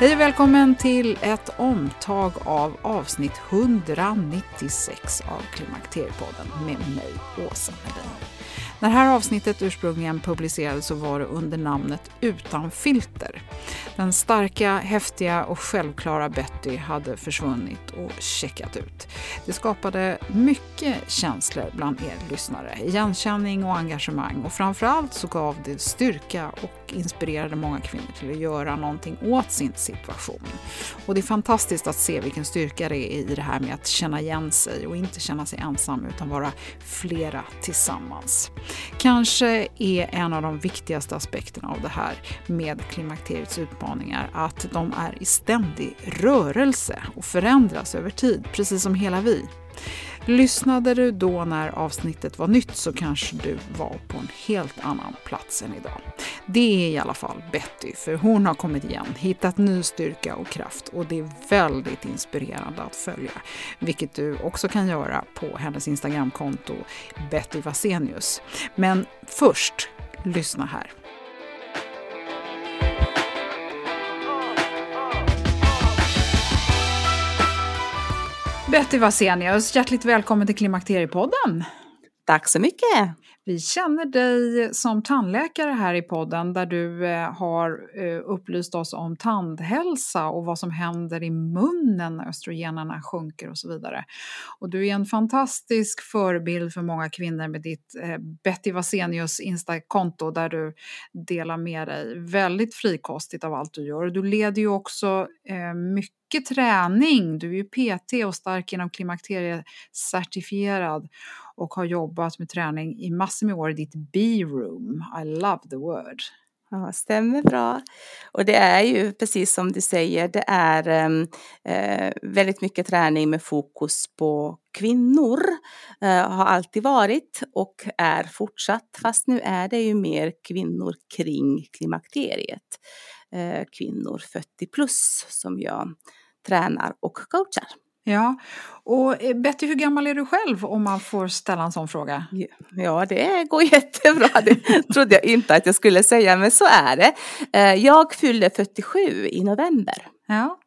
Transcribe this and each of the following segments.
Hej och välkommen till ett omtag av avsnitt 196 av Klimakteriepodden med mig, Åsa Melin. När det här avsnittet ursprungligen publicerades så var det under namnet Utan filter. Den starka, häftiga och självklara Betty hade försvunnit och checkat ut. Det skapade mycket känslor bland er lyssnare, igenkänning och engagemang och framförallt så gav det styrka och inspirerade många kvinnor till att göra någonting åt sin situation. Och det är fantastiskt att se vilken styrka det är i det här med att känna igen sig och inte känna sig ensam utan vara flera tillsammans. Kanske är en av de viktigaste aspekterna av det här med klimakteriets utmaningar att de är i ständig rörelse och förändras över tid, precis som hela vi. Lyssnade du då när avsnittet var nytt så kanske du var på en helt annan plats än idag. Det är i alla fall Betty, för hon har kommit igen, hittat ny styrka och kraft och det är väldigt inspirerande att följa, vilket du också kan göra på hennes Instagramkonto Betty Vasenius. Men först, lyssna här. Betty Vasenius, hjärtligt välkommen till Klimakteriepodden. Tack så mycket. Vi känner dig som tandläkare här i podden där du eh, har eh, upplyst oss om tandhälsa och vad som händer i munnen när östrogenerna sjunker och så vidare. Och du är en fantastisk förebild för många kvinnor med ditt eh, Betty Vasenius Insta-konto där du delar med dig väldigt frikostigt av allt du gör. Du leder ju också mycket mycket träning. Du är ju PT och stark inom klimakteriecertifierad och har jobbat med träning i massor med år i ditt B-room. I love the word. Ja, stämmer bra. Och det är ju precis som du säger, det är ehm, eh, väldigt mycket träning med fokus på kvinnor. Eh, har alltid varit och är fortsatt, fast nu är det ju mer kvinnor kring klimakteriet. Eh, kvinnor 40 plus som jag tränar och coachar. Ja, och eh, Betty, hur gammal är du själv om man får ställa en sån fråga? Ja, det går jättebra. Det trodde jag inte att jag skulle säga, men så är det. Eh, jag fyllde 47 i november. Ja.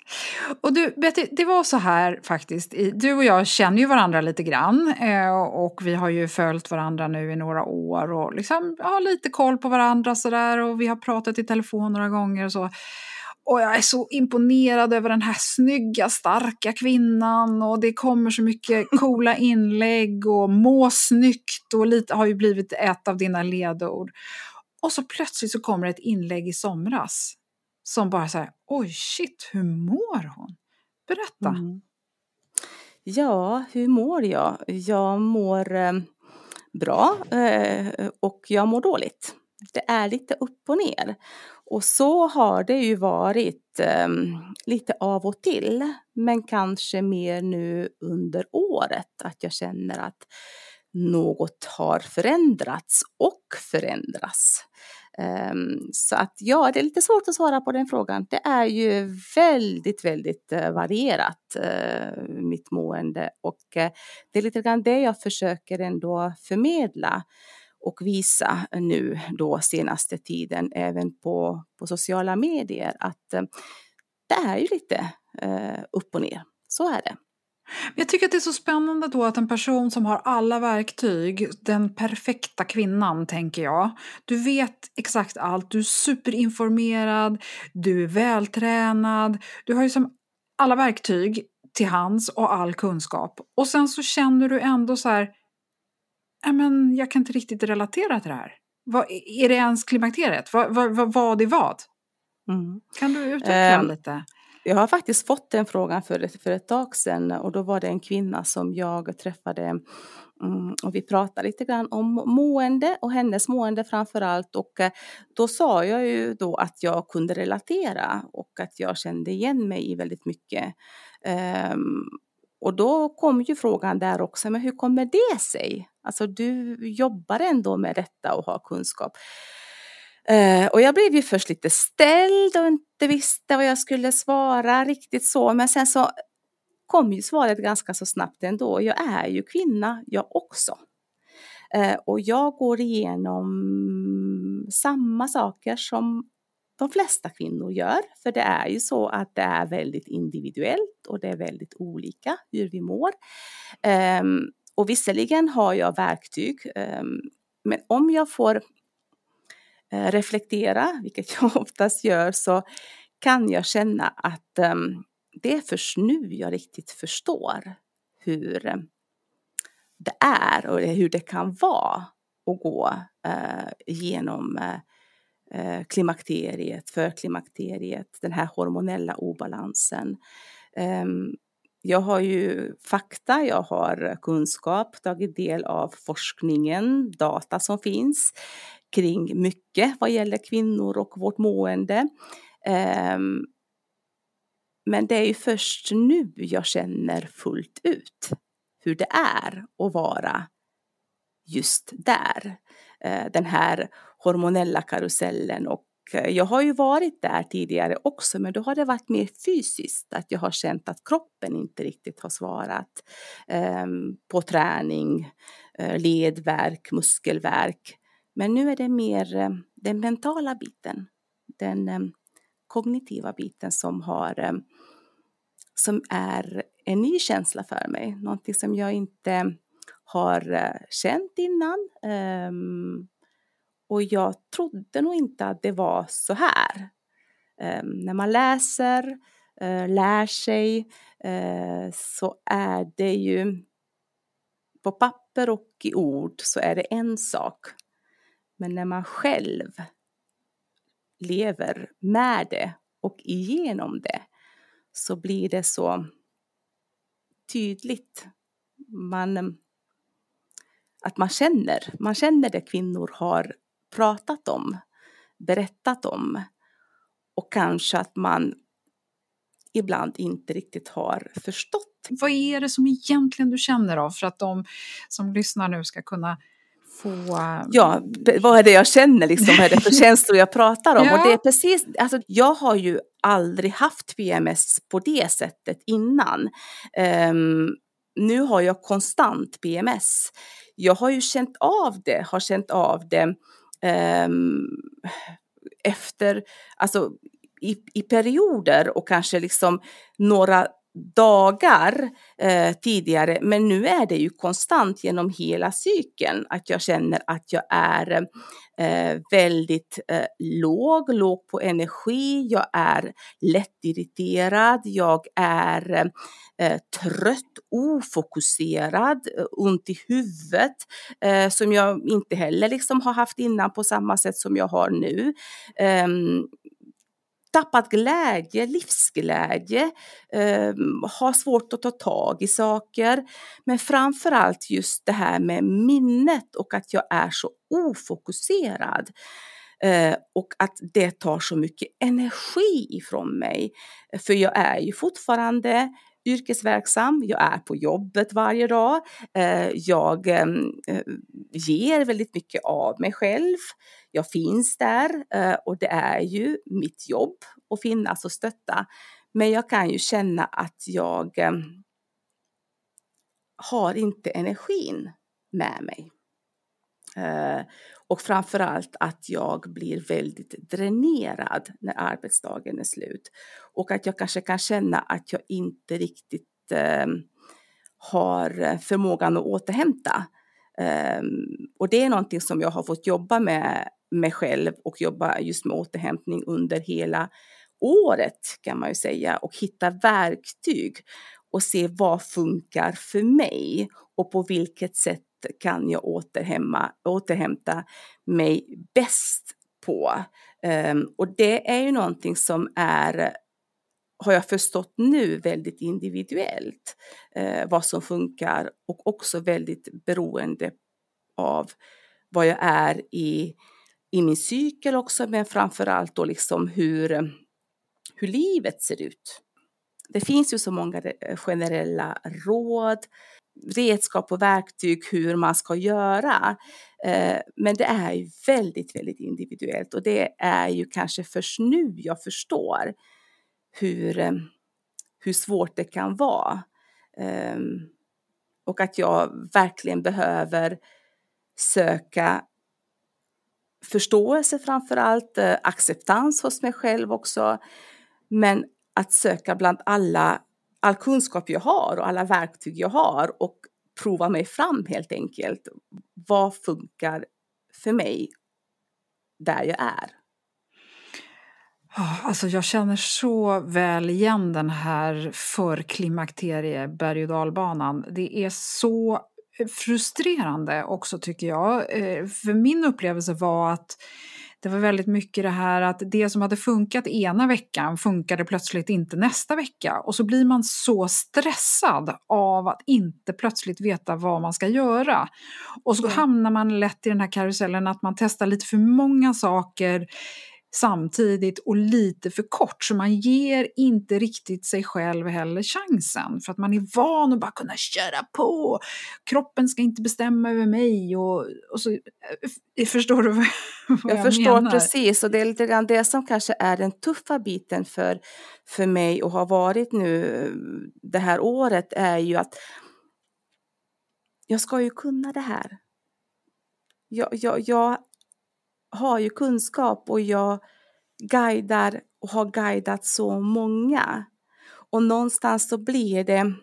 Och du, Betty, det var så här faktiskt. Du och jag känner ju varandra lite grann eh, och vi har ju följt varandra nu i några år och liksom har lite koll på varandra sådär och vi har pratat i telefon några gånger och så. Och jag är så imponerad över den här snygga, starka kvinnan och det kommer så mycket coola inlägg och må snyggt och lite har ju blivit ett av dina ledord. Och så plötsligt så kommer ett inlägg i somras som bara säger oj shit, hur mår hon? Berätta. Mm. Ja, hur mår jag? Jag mår eh, bra eh, och jag mår dåligt. Det är lite upp och ner. Och så har det ju varit eh, lite av och till, men kanske mer nu under året att jag känner att något har förändrats och förändras. Um, så att ja, det är lite svårt att svara på den frågan. Det är ju väldigt, väldigt uh, varierat, uh, mitt mående. Och uh, det är lite grann det jag försöker ändå förmedla och visa nu då senaste tiden även på, på sociala medier att det är ju lite upp och ner. Så är det. Jag tycker att det är så spännande då att en person som har alla verktyg, den perfekta kvinnan tänker jag. Du vet exakt allt, du är superinformerad, du är vältränad, du har ju som alla verktyg till hands och all kunskap. Och sen så känner du ändå så här, men jag kan inte riktigt relatera till det här. Vad, är det ens klimakteriet? Vad, vad, vad, vad är vad? Mm. Kan du utveckla um, lite? Jag har faktiskt fått den frågan för ett, för ett tag sedan och då var det en kvinna som jag träffade mm, och vi pratade lite grann om mående och hennes mående framför allt och eh, då sa jag ju då att jag kunde relatera och att jag kände igen mig i väldigt mycket. Ehm, och då kom ju frågan där också, men hur kommer det sig? Alltså du jobbar ändå med detta och har kunskap. Eh, och jag blev ju först lite ställd och inte visste vad jag skulle svara riktigt så. Men sen så kom ju svaret ganska så snabbt ändå. Jag är ju kvinna jag också. Eh, och jag går igenom samma saker som de flesta kvinnor gör. För det är ju så att det är väldigt individuellt och det är väldigt olika hur vi mår. Ehm, och visserligen har jag verktyg, ehm, men om jag får Eh, reflektera, vilket jag oftast gör, så kan jag känna att ehm, det är först nu jag riktigt förstår hur ehm, det är och hur det kan vara att gå uh, genom eh, klimakteriet, förklimakteriet, den här hormonella obalansen. Ehm, jag har ju fakta, jag har kunskap, tagit del av forskningen, data som finns kring mycket vad gäller kvinnor och vårt mående. Ehm, men det är ju först nu jag känner fullt ut hur det är att vara just där. Eh, den här hormonella karusellen och jag har ju varit där tidigare också men då har det varit mer fysiskt att jag har känt att kroppen inte riktigt har svarat um, på träning, uh, ledvärk, muskelvärk. Men nu är det mer eh, den mentala biten, den ehm, kognitiva biten som har ehm, som är en ny känsla för mig, någonting som jag inte har eh, känt innan. Um, och jag trodde nog inte att det var så här. Ehm, när man läser, eh, lär sig, eh, så är det ju på papper och i ord så är det en sak. Men när man själv lever med det och igenom det så blir det så tydligt. Man, att man känner, man känner det kvinnor har pratat om, berättat om och kanske att man ibland inte riktigt har förstått. Vad är det som egentligen du känner av för att de som lyssnar nu ska kunna få... Ja, vad är det jag känner liksom, vad är det för känslor jag pratar om? Ja. Och det är precis, alltså jag har ju aldrig haft PMS på det sättet innan. Um, nu har jag konstant PMS. Jag har ju känt av det, har känt av det Ehm, efter, alltså i, i perioder och kanske liksom några dagar eh, tidigare, men nu är det ju konstant genom hela cykeln att jag känner att jag är eh, väldigt eh, låg, låg på energi, jag är lättirriterad, jag är eh, trött, ofokuserad, eh, ont i huvudet eh, som jag inte heller liksom har haft innan på samma sätt som jag har nu. Ehm, Tappat glädje, livsglädje, eh, har svårt att ta tag i saker. Men framför allt just det här med minnet och att jag är så ofokuserad. Eh, och att det tar så mycket energi ifrån mig. För jag är ju fortfarande yrkesverksam, jag är på jobbet varje dag, eh, jag eh, ger väldigt mycket av mig själv, jag finns där eh, och det är ju mitt jobb att finnas och stötta. Men jag kan ju känna att jag har inte energin med mig. Eh, och framförallt att jag blir väldigt dränerad när arbetsdagen är slut. Och att jag kanske kan känna att jag inte riktigt eh, har förmågan att återhämta. Eh, och det är någonting som jag har fått jobba med mig själv och jobba just med återhämtning under hela året kan man ju säga och hitta verktyg och se vad funkar för mig och på vilket sätt kan jag återhämma, återhämta mig bäst på. Um, och det är ju någonting som är, har jag förstått nu, väldigt individuellt. Uh, vad som funkar och också väldigt beroende av vad jag är i, i min cykel också, men framför allt då liksom hur, hur livet ser ut. Det finns ju så många generella råd redskap och verktyg hur man ska göra. Eh, men det är ju väldigt, väldigt individuellt och det är ju kanske först nu jag förstår hur, eh, hur svårt det kan vara. Ehm, och att jag verkligen behöver söka förståelse framför allt, eh, acceptans hos mig själv också. Men att söka bland alla all kunskap jag har och alla verktyg jag har och prova mig fram helt enkelt. Vad funkar för mig där jag är? Ah, alltså jag känner så väl igen den här förklimakterie berg och dalbanan. Det är så eh, frustrerande också tycker jag. Eh, för min upplevelse var att det var väldigt mycket det här att det som hade funkat ena veckan funkade plötsligt inte nästa vecka. Och så blir man så stressad av att inte plötsligt veta vad man ska göra. Och så hamnar man lätt i den här karusellen att man testar lite för många saker samtidigt och lite för kort. Så man ger inte riktigt sig själv heller chansen. För att man är van att bara kunna köra på. Kroppen ska inte bestämma över mig. Och, och så, eh, förstår du vad, vad jag, jag förstår menar? precis och det är lite grann det som kanske är den tuffa biten för, för mig och har varit nu det här året är ju att jag ska ju kunna det här. Jag, jag, jag har ju kunskap och jag guidar och har guidat så många. Och någonstans så blir det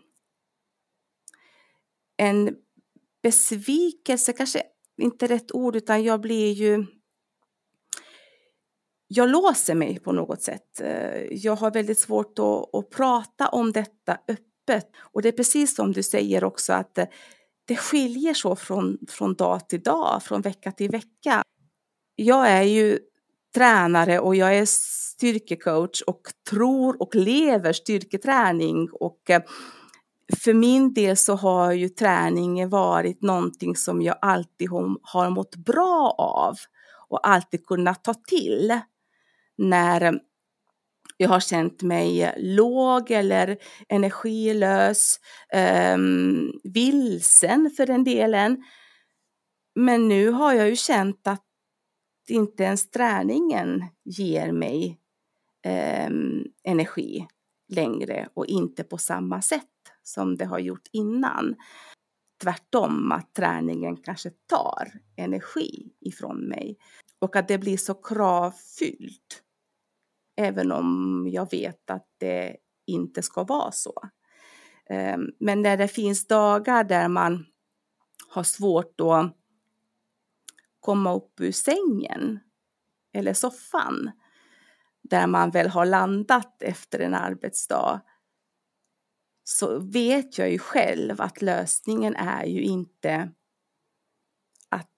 en besvikelse, kanske inte rätt ord, utan jag blir ju jag låser mig på något sätt. Eh, jag har väldigt svårt att, att prata om detta öppet. Och det är precis som du säger också att eh, det skiljer så från, från dag till dag, från vecka till vecka jag är ju tränare och jag är styrkecoach och tror och lever styrketräning och eh, för min del så har ju träningen varit någonting som jag alltid har mått bra av och alltid kunnat ta till när eh, jag har känt mig låg eller energilös, um, vilsen för den delen. Men nu har jag ju känt att inte ens träningen ger mig eh, energi längre och inte på samma sätt som det har gjort innan. Tvärtom att träningen kanske tar energi ifrån mig och att det blir så kravfyllt. Även om jag vet att det inte ska vara så. Ehm, men när det finns dagar där man har svårt att komma upp ur sängen eller soffan där man väl har landat efter en arbetsdag så vet jag ju själv att lösningen är ju inte att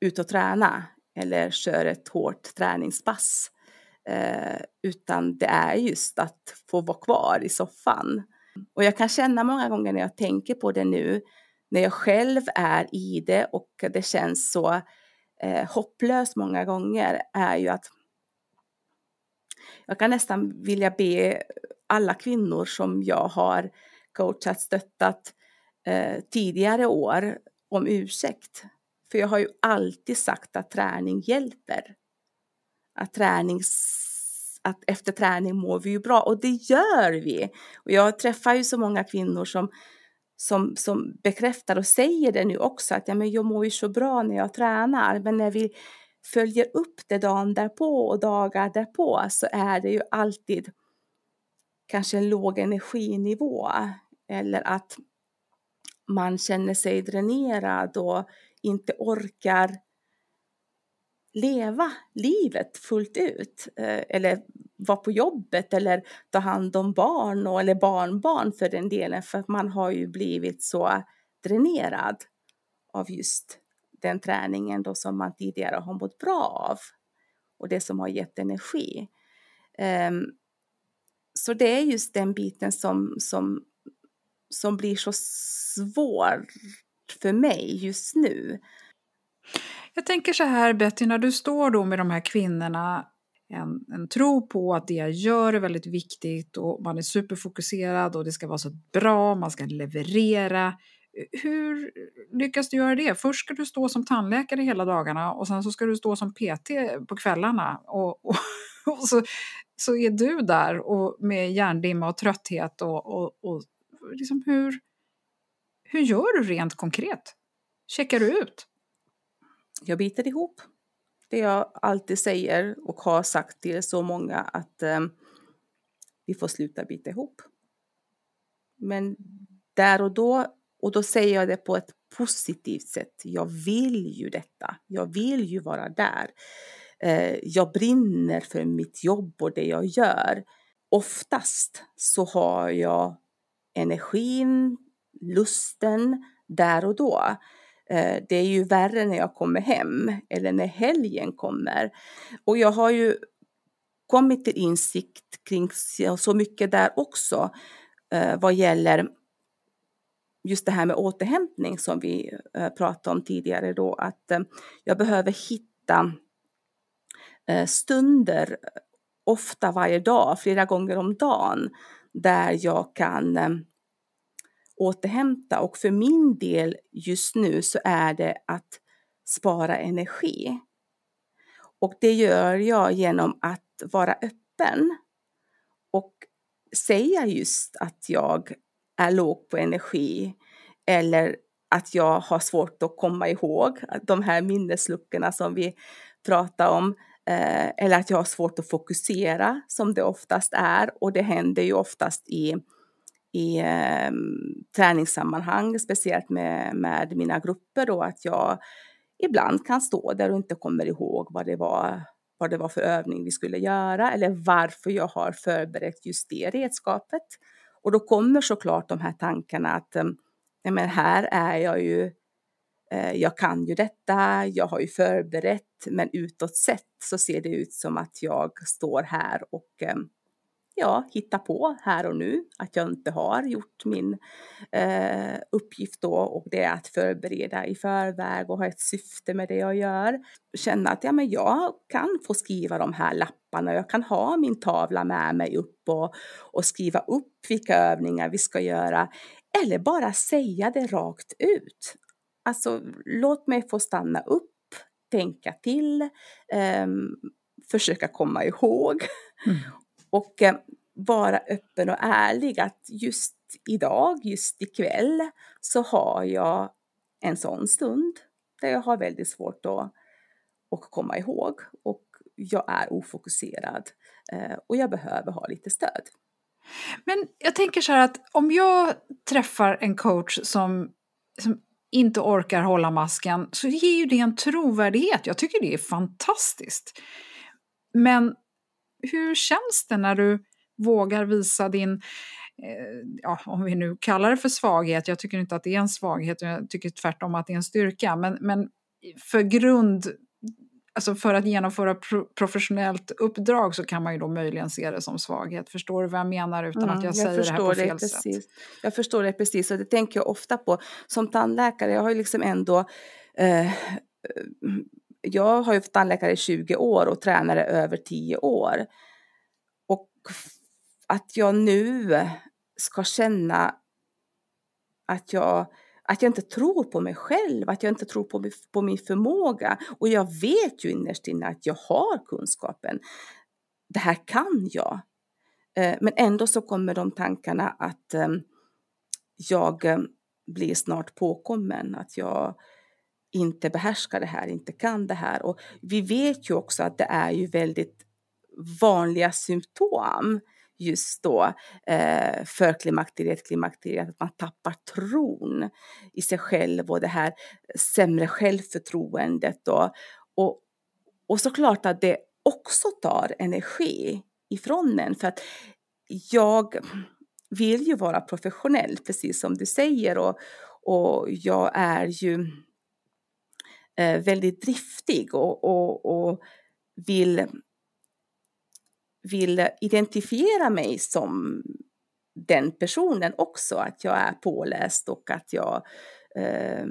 ut och träna eller köra ett hårt träningspass. Eh, utan det är just att få vara kvar i soffan. Och jag kan känna många gånger när jag tänker på det nu, när jag själv är i det och det känns så eh, hopplöst många gånger, är ju att jag kan nästan vilja be alla kvinnor som jag har coachat, stöttat eh, tidigare år om ursäkt. För jag har ju alltid sagt att träning hjälper. Att, träning, att efter träning mår vi ju bra och det gör vi. Och jag träffar ju så många kvinnor som, som, som bekräftar och säger det nu också att ja, men jag mår ju så bra när jag tränar men när vi följer upp det dagen därpå och dagar därpå så är det ju alltid kanske en låg energinivå eller att man känner sig dränerad och inte orkar leva livet fullt ut eh, eller vara på jobbet eller ta hand om barn och, eller barnbarn för den delen för man har ju blivit så dränerad av just den träningen då som man tidigare har mått bra av och det som har gett energi. Um, så det är just den biten som, som, som blir så svår för mig just nu. Jag tänker så här Betty, när du står då med de här kvinnorna, en, en tro på att det jag gör är väldigt viktigt och man är superfokuserad och det ska vara så bra, man ska leverera. Hur lyckas du göra det? Först ska du stå som tandläkare hela dagarna och sen så ska du stå som PT på kvällarna. Och, och, och så, så är du där och med hjärndimma och trötthet. Och, och, och liksom hur, hur gör du rent konkret? Checkar du ut? Jag biter ihop. Det jag alltid säger och har sagt till så många att eh, vi får sluta bita ihop. Men där och då och då säger jag det på ett positivt sätt. Jag vill ju detta. Jag vill ju vara där. Eh, jag brinner för mitt jobb och det jag gör. Oftast så har jag energin, lusten där och då. Eh, det är ju värre när jag kommer hem eller när helgen kommer. Och jag har ju kommit till insikt kring så mycket där också eh, vad gäller just det här med återhämtning som vi eh, pratade om tidigare då, att jag behöver hitta stunder, ofta varje dag, flera gånger om dagen, där jag kan återhämta. Och för min del just nu så är det att spara energi. Och det gör jag genom att vara öppen och säga just att jag är låg på energi eller att jag har svårt att komma ihåg de här minnesluckorna som vi pratar om. Eh, eller att jag har svårt att fokusera som det oftast är och det händer ju oftast i, i eh, träningssammanhang, speciellt med, med mina grupper då att jag ibland kan stå där och inte kommer ihåg vad det var vad det var för övning vi skulle göra eller varför jag har förberett just det redskapet. Och då kommer såklart de här tankarna att ehm, nej men här är jag ju, eh, jag kan ju detta, jag har ju förberett, men utåt sett så ser det ut som att jag står här och ehm, ja, hitta på här och nu att jag inte har gjort min eh, uppgift då och det är att förbereda i förväg och ha ett syfte med det jag gör. Känna att ja, men jag kan få skriva de här lapparna, jag kan ha min tavla med mig upp och, och skriva upp vilka övningar vi ska göra eller bara säga det rakt ut. Alltså låt mig få stanna upp, tänka till, eh, försöka komma ihåg. Mm och eh, vara öppen och ärlig att just idag, just ikväll så har jag en sån stund där jag har väldigt svårt att, att komma ihåg och jag är ofokuserad eh, och jag behöver ha lite stöd. Men jag tänker så här att om jag träffar en coach som, som inte orkar hålla masken så ger ju det en trovärdighet. Jag tycker det är fantastiskt. Men hur känns det när du vågar visa din, eh, ja, om vi nu kallar det för svaghet, jag tycker inte att det är en svaghet, jag tycker tvärtom att det är en styrka, men, men för grund, alltså för att genomföra pro professionellt uppdrag så kan man ju då möjligen se det som svaghet. Förstår du vad jag menar utan mm, att jag, jag säger det här på fel sätt? Jag förstår det precis och det tänker jag ofta på. Som tandläkare, jag har ju liksom ändå eh, jag har ju varit tandläkare i 20 år och tränare över 10 år. Och att jag nu ska känna att jag, att jag inte tror på mig själv, att jag inte tror på, på min förmåga. Och jag vet ju innerst inne att jag har kunskapen. Det här kan jag. Eh, men ändå så kommer de tankarna att eh, jag eh, blir snart påkommen, att jag inte behärskar det här, inte kan det här. Och vi vet ju också att det är ju väldigt vanliga symptom just då eh, för klimakteriet, klimakteriet, att man tappar tron i sig själv och det här sämre självförtroendet. Då. Och, och såklart att det också tar energi ifrån en för att jag vill ju vara professionell, precis som du säger och, och jag är ju Eh, väldigt driftig och, och, och vill vill identifiera mig som den personen också, att jag är påläst och att jag eh,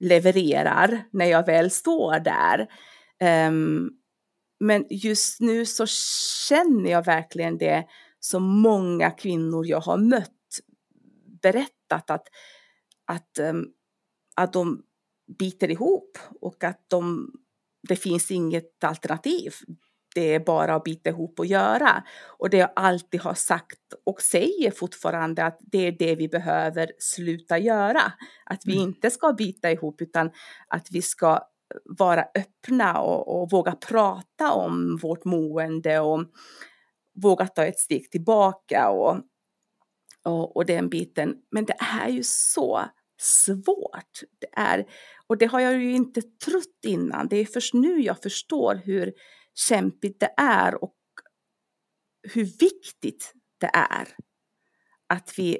levererar när jag väl står där. Um, men just nu så känner jag verkligen det som många kvinnor jag har mött berättat att, att, um, att de biter ihop och att de, det finns inget alternativ det är bara att bita ihop och göra. Och det jag alltid har sagt och säger fortfarande att det är det vi behöver sluta göra. Att vi mm. inte ska bita ihop utan att vi ska vara öppna och, och våga prata om vårt mående och våga ta ett steg tillbaka och, och, och den biten. Men det är ju så svårt. Det är, och det har jag ju inte trott innan. Det är först nu jag förstår hur kämpigt det är och hur viktigt det är att vi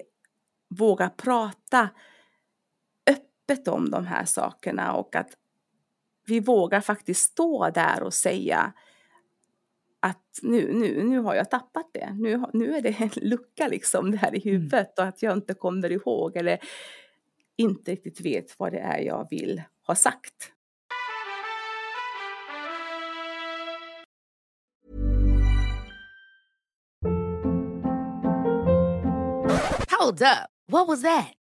vågar prata öppet om de här sakerna och att vi vågar faktiskt stå där och säga att nu, nu, nu har jag tappat det. Nu, nu är det en lucka liksom det här i mm. huvudet och att jag inte kommer ihåg eller inte riktigt vet vad det är jag vill ha sagt. Hold up. What was that?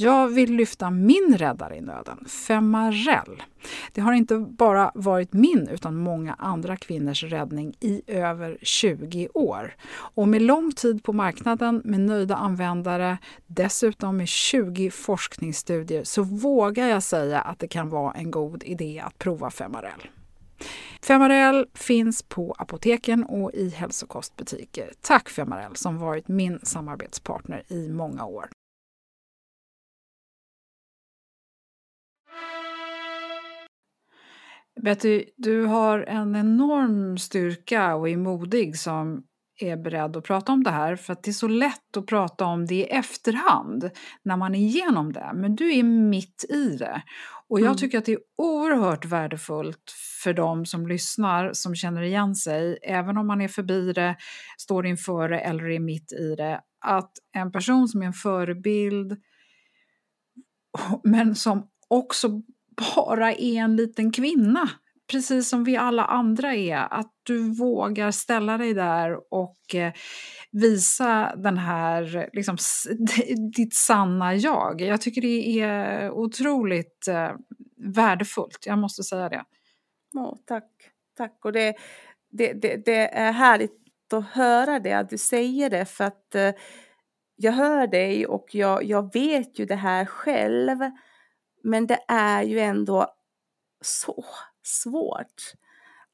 Jag vill lyfta min räddare i nöden, Femarel. Det har inte bara varit min utan många andra kvinnors räddning i över 20 år. Och med lång tid på marknaden, med nöjda användare, dessutom med 20 forskningsstudier så vågar jag säga att det kan vara en god idé att prova Femarel. Femarel finns på apoteken och i hälsokostbutiker. Tack Femarel som varit min samarbetspartner i många år. Betty, du har en enorm styrka och är modig som är beredd att prata om det här för att det är så lätt att prata om det i efterhand när man är igenom det. Men du är mitt i det. Och jag mm. tycker att det är oerhört värdefullt för de som lyssnar som känner igen sig, även om man är förbi det, står inför det eller är mitt i det, att en person som är en förebild men som också bara är en liten kvinna precis som vi alla andra är, att du vågar ställa dig där och eh, visa den här, liksom, ditt sanna jag. Jag tycker det är otroligt eh, värdefullt, jag måste säga det. Oh, tack, tack. Och det, det, det, det, är härligt att höra det, att du säger det, för att eh, jag hör dig och jag, jag vet ju det här själv. Men det är ju ändå så svårt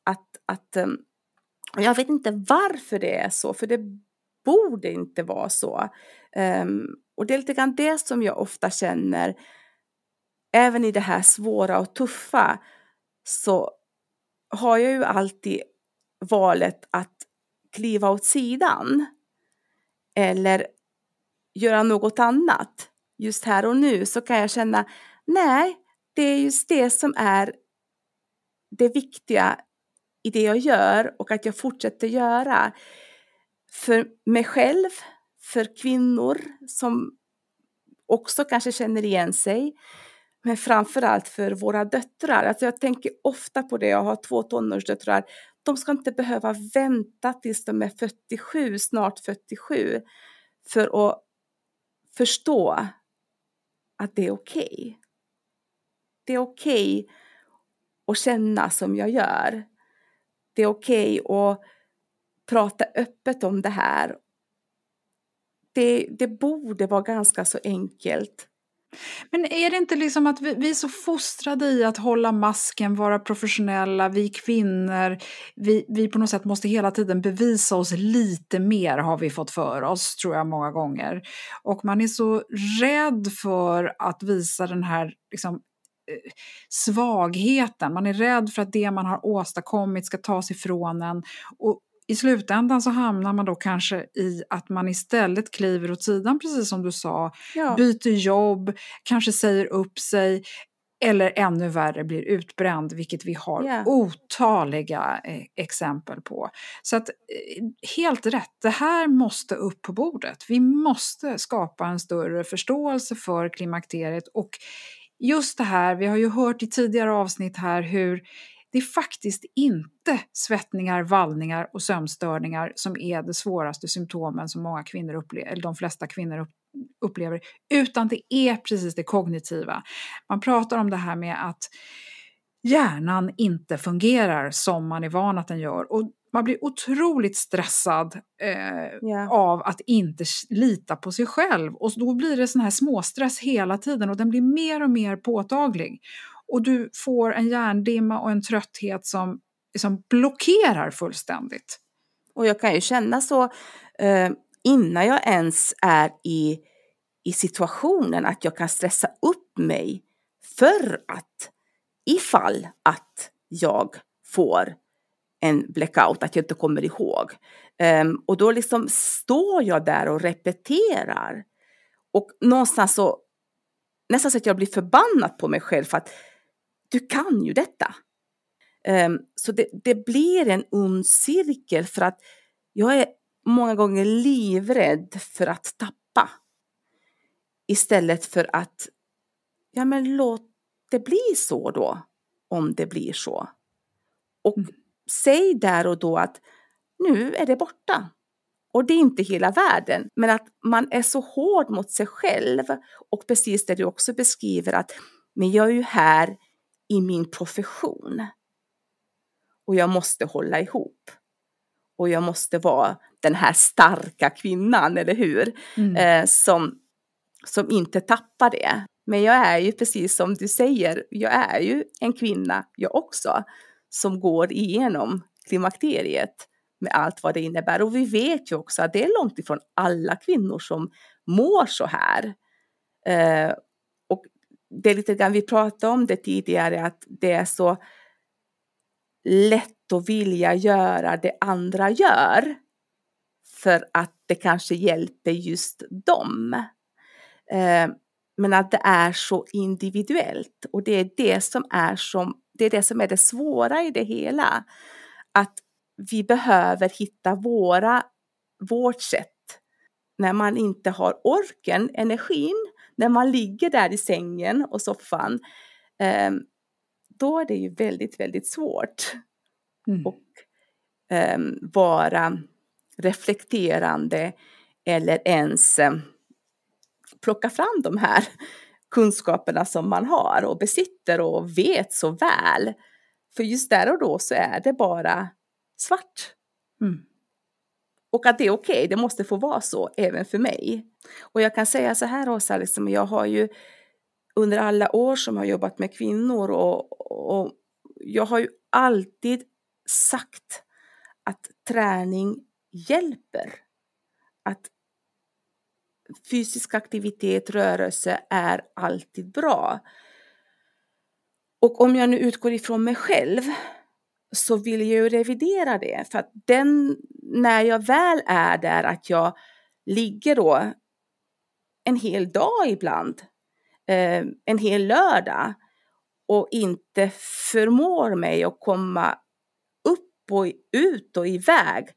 att, att ehm, jag vet inte varför det är så, för det borde inte vara så. Um, och det är lite grann det som jag ofta känner, även i det här svåra och tuffa, så har jag ju alltid valet att kliva åt sidan eller göra något annat. Just här och nu så kan jag känna, nej, det är just det som är det viktiga i det jag gör och att jag fortsätter göra. För mig själv, för kvinnor som också kanske känner igen sig. Men framförallt för våra döttrar. Alltså jag tänker ofta på det, jag har två tonårsdöttrar. De ska inte behöva vänta tills de är 47, snart 47, för att förstå att det är okej. Okay. Det är okej okay att känna som jag gör. Det är okej okay att prata öppet om det här. Det, det borde vara ganska så enkelt. Men är det inte liksom att vi, vi, är så fostrade i att hålla masken, vara professionella, vi kvinnor, vi, vi på något sätt måste hela tiden bevisa oss lite mer har vi fått för oss, tror jag många gånger. Och man är så rädd för att visa den här liksom, svagheten. Man är rädd för att det man har åstadkommit ska tas ifrån en. Och i slutändan så hamnar man då kanske i att man istället kliver åt sidan, precis som du sa, ja. byter jobb, kanske säger upp sig eller ännu värre blir utbränd, vilket vi har yeah. otaliga eh, exempel på. Så att eh, helt rätt, det här måste upp på bordet. Vi måste skapa en större förståelse för klimakteriet och just det här, vi har ju hört i tidigare avsnitt här hur det är faktiskt inte svettningar, vallningar och sömnstörningar som är de svåraste symptomen som många kvinnor upplever, eller de flesta kvinnor upplever, utan det är precis det kognitiva. Man pratar om det här med att hjärnan inte fungerar som man är van att den gör. Och man blir otroligt stressad eh, yeah. av att inte lita på sig själv. Och då blir det sån här småstress hela tiden och den blir mer och mer påtaglig. Och du får en hjärndimma och en trötthet som, som blockerar fullständigt. Och jag kan ju känna så eh, innan jag ens är i, i situationen att jag kan stressa upp mig för att ifall att jag får en blackout, att jag inte kommer ihåg. Um, och då liksom står jag där och repeterar. Och någonstans så, nästan så att jag blir förbannad på mig själv för att du kan ju detta. Um, så det, det blir en ond cirkel för att jag är många gånger livrädd för att tappa. Istället för att, ja men låt det bli så då, om det blir så. Och mm säg där och då att nu är det borta. Och det är inte hela världen, men att man är så hård mot sig själv och precis det du också beskriver att men jag är ju här i min profession och jag måste hålla ihop. Och jag måste vara den här starka kvinnan, eller hur? Mm. Eh, som, som inte tappar det. Men jag är ju precis som du säger, jag är ju en kvinna jag också som går igenom klimakteriet med allt vad det innebär. Och vi vet ju också att det är långt ifrån alla kvinnor som mår så här. Eh, och det är lite grann, vi pratade om det tidigare, att det är så lätt att vilja göra det andra gör för att det kanske hjälper just dem. Eh, men att det är så individuellt och det är det som är, som, det, är det som är det svåra i det hela. Att vi behöver hitta våra, vårt sätt när man inte har orken, energin, när man ligger där i sängen och soffan. Eh, då är det ju väldigt, väldigt svårt mm. och eh, vara reflekterande eller ens eh, plocka fram de här kunskaperna som man har och besitter och vet så väl. För just där och då så är det bara svart. Mm. Och att det är okej, okay, det måste få vara så även för mig. Och jag kan säga så här Åsa, liksom, jag har ju under alla år som jag har jobbat med kvinnor och, och jag har ju alltid sagt att träning hjälper. Att fysisk aktivitet, rörelse är alltid bra. Och om jag nu utgår ifrån mig själv så vill jag ju revidera det. För att den, när jag väl är där, att jag ligger då en hel dag ibland, eh, en hel lördag och inte förmår mig att komma upp och ut och iväg.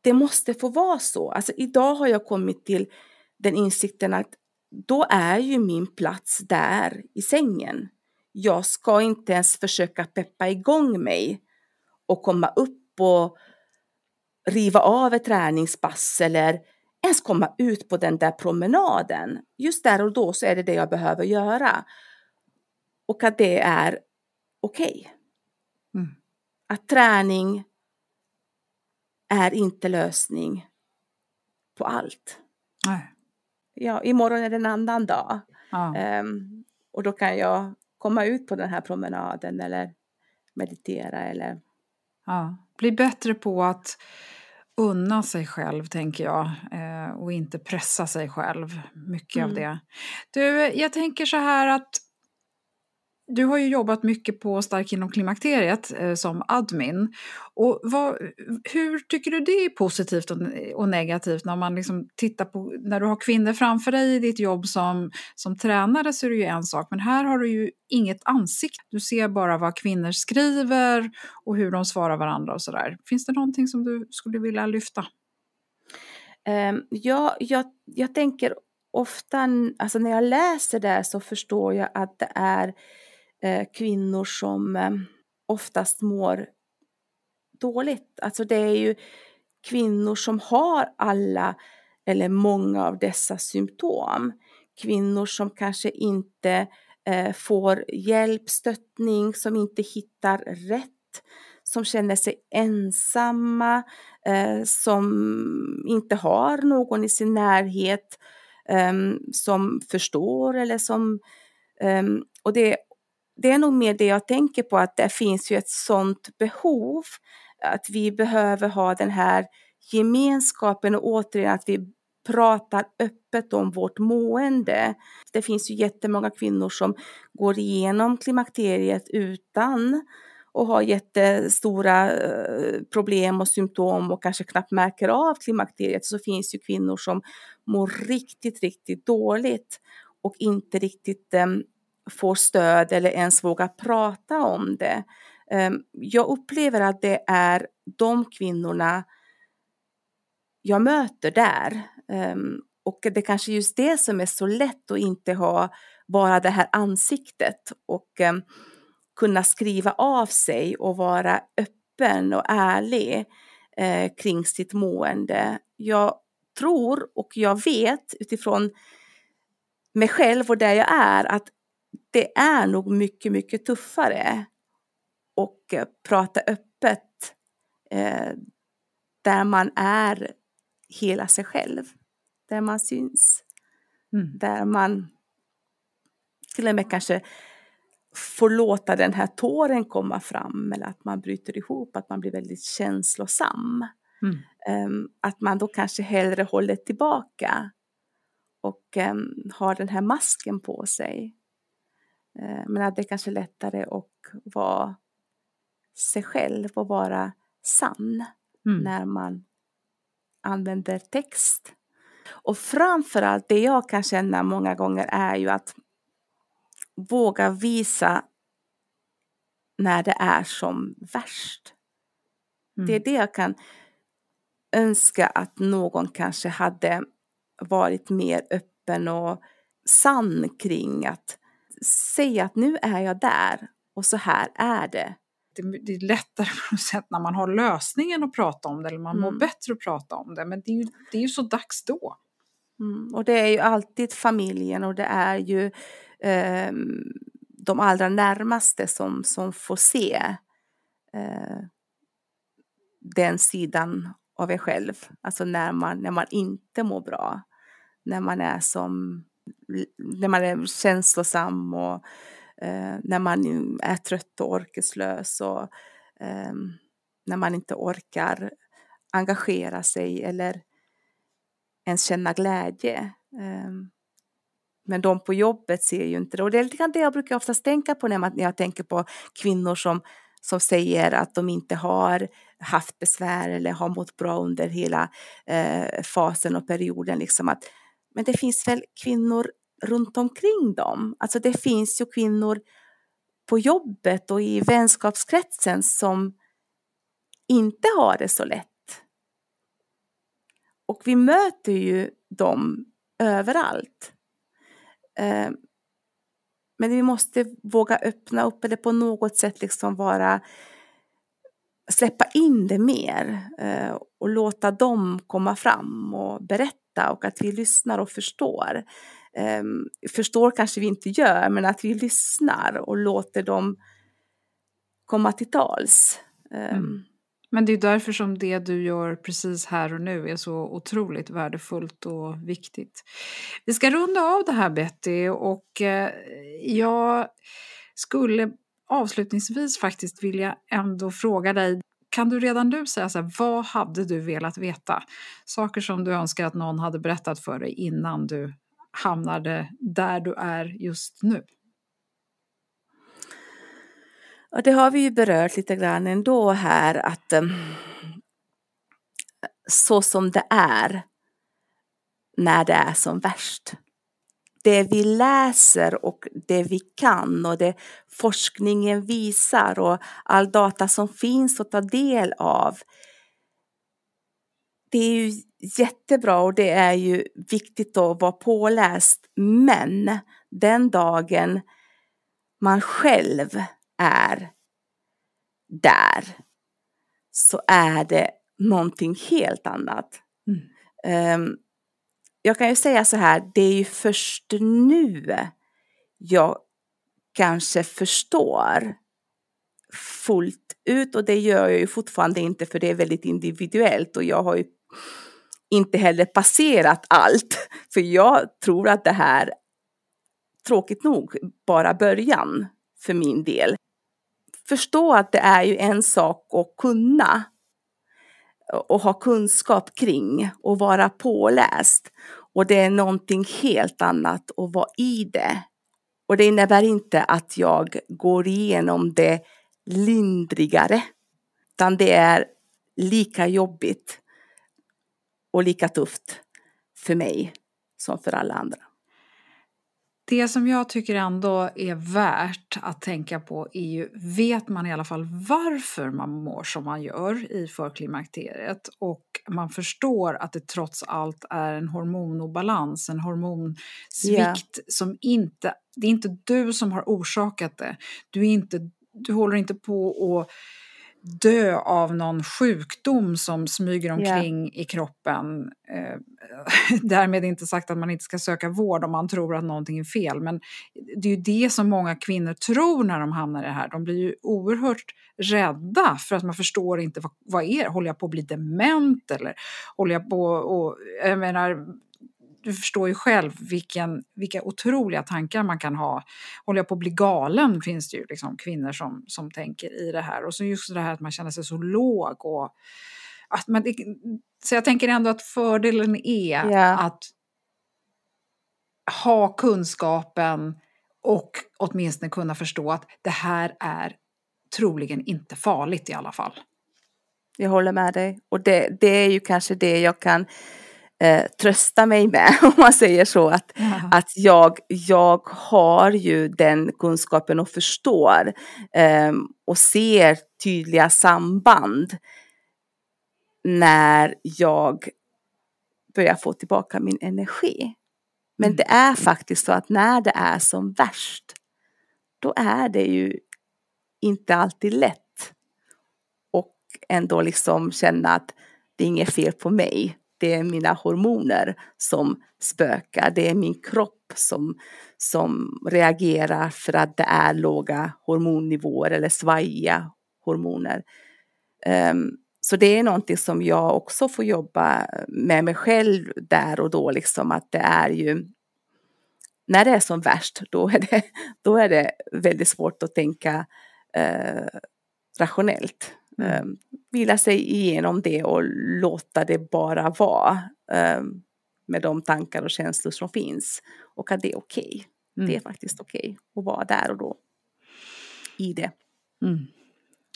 Det måste få vara så. Alltså idag har jag kommit till den insikten att då är ju min plats där i sängen. Jag ska inte ens försöka peppa igång mig och komma upp och riva av ett träningspass eller ens komma ut på den där promenaden. Just där och då så är det det jag behöver göra. Och att det är okej. Okay. Mm. Att träning är inte lösning på allt. Nej. Ja, imorgon är det en annan dag. Ja. Um, och då kan jag komma ut på den här promenaden eller meditera eller... Ja, bli bättre på att unna sig själv, tänker jag, eh, och inte pressa sig själv. Mycket mm. av det. Du, jag tänker så här att du har ju jobbat mycket på Stark inom klimakteriet eh, som admin. Och vad, hur tycker du det är positivt och, och, negativt när man liksom tittar på, när du har kvinnor framför dig i ditt jobb som, som tränare så är det ju en sak, men här har du ju inget ansikte. Du ser bara vad kvinnor skriver och hur de svarar varandra och sådär. Finns det någonting som du skulle vilja lyfta? Um, ja, jag, jag tänker ofta, alltså när jag läser det så förstår jag att det är eh, Eh, kvinnor som eh, oftast mår dåligt. Alltså det är ju kvinnor som har alla eller många av dessa symptom. Kvinnor som kanske inte eh, får hjälp, stöttning, som inte hittar rätt, som känner sig ensamma, eh, som inte har någon i sin närhet eh, som förstår eller som... Eh, och det det är nog mer det jag tänker på, att det finns ju ett sånt behov. Att vi behöver ha den här gemenskapen och återigen att vi pratar öppet om vårt mående. Det finns ju jättemånga kvinnor som går igenom klimakteriet utan och har jättestora eh, problem och symptom och kanske knappt märker av klimakteriet så finns ju kvinnor som mår riktigt, riktigt dåligt och inte riktigt ehm, får stöd eller ens vågar prata om det. Ehm, jag upplever att det är de kvinnorna jag möter där. Ehm, och det är kanske just det som är så lätt att inte ha bara det här ansiktet och ehm, kunna skriva av sig och vara öppen och ärlig eh, kring sitt mående. Jag tror och jag vet utifrån mig själv och där jag är att det är nog mycket, mycket tuffare och eh, prata öppet eh, där man är hela sig själv. Där man syns. Mm. Där man till och med kanske får låta den här tåren komma fram eller att man bryter ihop, att man blir väldigt känslosam. Mm. Um, att man då kanske hellre håller tillbaka och um, har den här masken på sig. Eh, men att det är kanske lättare att vara sig själv och vara sann mm. när man använder text. Och framförallt det jag kan känna många gånger är ju att våga visa när det är som värst. Mm. Det är det jag kan önska att någon kanske hade varit mer öppen och sann kring att säga att nu är jag där och så här är det. Det, är lättare på något sätt när man har lösningen att prata om det eller man mm. mår bättre att prata om det men det är ju, det är ju så dags då. Mm. Och det är ju alltid familjen och det är ju eh, de allra närmaste som, som får se eh, den sidan av er själv. Alltså när man, när man inte mår bra. När man är som när man är känslosam och eh, när man är trött och orkeslös och eh, när man inte orkar engagera sig eller ens känna glädje. Eh, men de på jobbet ser ju inte det. Och det är lite grann det jag brukar oftast tänka på när, man, när jag tänker på kvinnor som, som säger att de inte har haft besvär eller har mått bra under hela eh, fasen och perioden. Liksom att, men det finns väl kvinnor runt omkring dem. Alltså det finns ju kvinnor på jobbet och i vänskapskretsen som inte har det så lätt. Och vi möter ju dem överallt. Eh, men vi måste våga öppna upp eller på något sätt liksom vara släppa in det mer eh, och låta dem komma fram och berätta och att vi lyssnar och förstår. Um, förstår kanske vi inte gör, men att vi lyssnar och låter dem komma till tals. Um, mm. Men det är därför som det du gör precis här och nu är så otroligt värdefullt och viktigt. Vi ska runda av det här Betty och eh, jag skulle avslutningsvis faktiskt vilja ändå fråga dig kan du redan nu säga så här, vad hade du velat veta? Saker som du önskar att någon hade berättat för dig innan du hamnade där du är just nu? Och det har vi ju berört lite grann ändå här att um, så som det är när det är som värst. Det vi läser och det vi kan och det forskningen visar och all data som finns att ta del av. Det är ju jättebra och det är ju viktigt att vara påläst. Men den dagen man själv är där så är det någonting helt annat. Mm. Um, jag kan ju säga så här, det är ju först nu jag kanske förstår fullt ut och det gör jag ju fortfarande inte för det är väldigt individuellt och jag har ju inte heller passerat allt. För jag tror att det här, tråkigt nog, bara början för min del. Förstå att det är ju en sak att kunna och ha kunskap kring och vara påläst. Och det är någonting helt annat att vara i det. Och det innebär inte att jag går igenom det lindrigare, utan det är lika jobbigt och lika tufft för mig som för alla andra. Det som jag tycker ändå är värt att tänka på är ju, vet man i alla fall varför man mår som man gör i förklimakteriet och man förstår att det trots allt är en hormonobalans, en hormonsvikt yeah. som inte, det är inte du som har orsakat det. Du, är inte, du håller inte på att dö av någon sjukdom som smyger omkring yeah. i kroppen. Eh, därmed inte sagt att man inte ska söka vård om man tror att någonting är fel, men det är ju det som många kvinnor tror när de hamnar i det här. De blir ju oerhört rädda för att man förstår inte vad, vad är Håller jag på att bli dement eller håller jag på och jag menar du förstår ju själv vilken, vilka otroliga tankar man kan ha. Håller jag på att bli galen finns det ju liksom kvinnor som, som tänker i det här. Och så just det här att man känner sig så låg. Och att man, så jag tänker ändå att fördelen är yeah. att ha kunskapen och åtminstone kunna förstå att det här är troligen inte farligt i alla fall. Jag håller med dig. Och det, det är ju kanske det jag kan eh, trösta mig med, om man säger så. Att, ja. att jag, jag har ju den kunskapen och förstår eh, och ser tydliga samband när jag börjar få tillbaka min energi. Men mm. det är faktiskt så att när det är som värst, då är det ju inte alltid lätt. Och ändå liksom känna att det är inget fel på mig. Det är mina hormoner som spökar. Det är min kropp som, som reagerar för att det är låga hormonnivåer eller svajiga hormoner. Um, så det är någonting som jag också får jobba med mig själv där och då, liksom att det är ju när det är som värst, då är det, då är det väldigt svårt att tänka eh, rationellt. Mm. Eh, vila sig igenom det och låta det bara vara eh, med de tankar och känslor som finns. Och att det är okej. Okay. Mm. Det är faktiskt okej okay att vara där och då i det. Mm.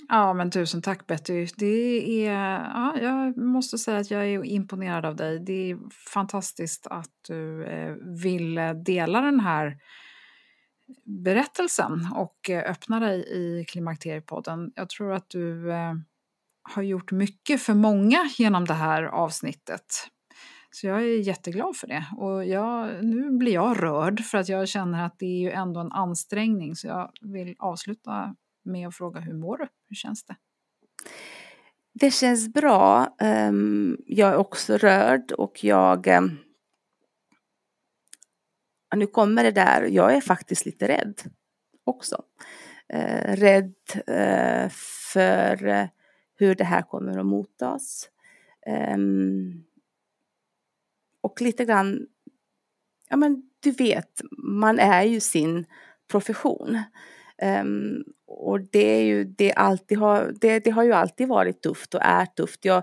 Ja, men tusen tack Betty. Det är, ja, jag måste säga att jag är imponerad av dig. Det är fantastiskt att du eh, vill dela den här berättelsen och eh, öppna dig i Klimakteriepodden. Jag tror att du eh, har gjort mycket för många genom det här avsnittet. Så jag är jätteglad för det. Och jag, nu blir jag rörd för att jag känner att det är ju ändå en ansträngning. Så jag vill avsluta med att fråga hur mår du? Hur känns det? Det känns bra. Ehm, jag är också rörd och jag... Ehm, nu kommer det där, jag är faktiskt lite rädd också. Eh, rädd eh, för eh, hur det här kommer att mottas. Ehm, och lite grann, ja men du vet, man är ju sin profession. Um, och det, är ju, det, alltid har, det, det, har ju alltid varit tufft och är tufft. Jag,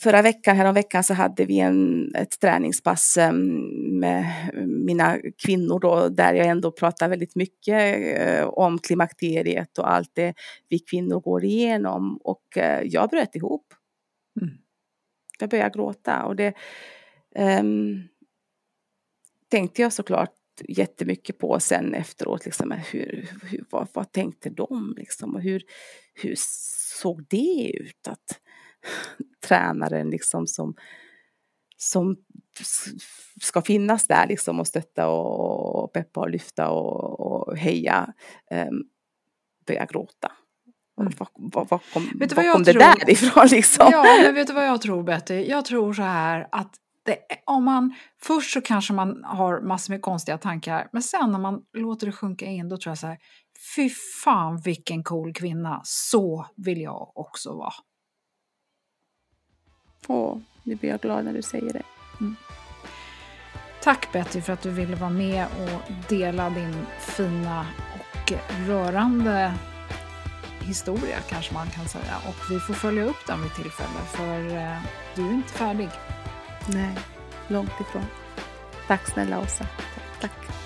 förra veckan, häromveckan så hade vi en, ett träningspass um, med mina kvinnor då, där jag ändå pratar väldigt mycket uh, om klimakteriet och allt det vi kvinnor går igenom. Och uh, jag bröt ihop. Mm. Jag började gråta och det um, tänkte jag såklart jättemycket på sen efteråt. Liksom, hur, hur, vad, vad tänkte de? Liksom, och hur, hur såg det ut? Att tränaren liksom som, som ska finnas där liksom och stötta och, peppa och lyfta och, och heja um, börja gråta. Mm. Var, var, var, kom, vet var kom det tror? där ifrån liksom? Ja, men vet du vad jag tror Betty? Jag tror så här att det, om man, först så kanske man har massor med konstiga tankar, men sen när man låter det sjunka in då tror jag så här, fy fan vilken cool kvinna, så vill jag också vara. Åh, nu blir jag glad när du säger det. Mm. Tack Betty för att du ville vara med och dela din fina och rörande historia kanske man kan säga. Och vi får följa upp den vid tillfälle för eh, du är inte färdig. Nej, långt ifrån. Tack snälla Åsa. Tack.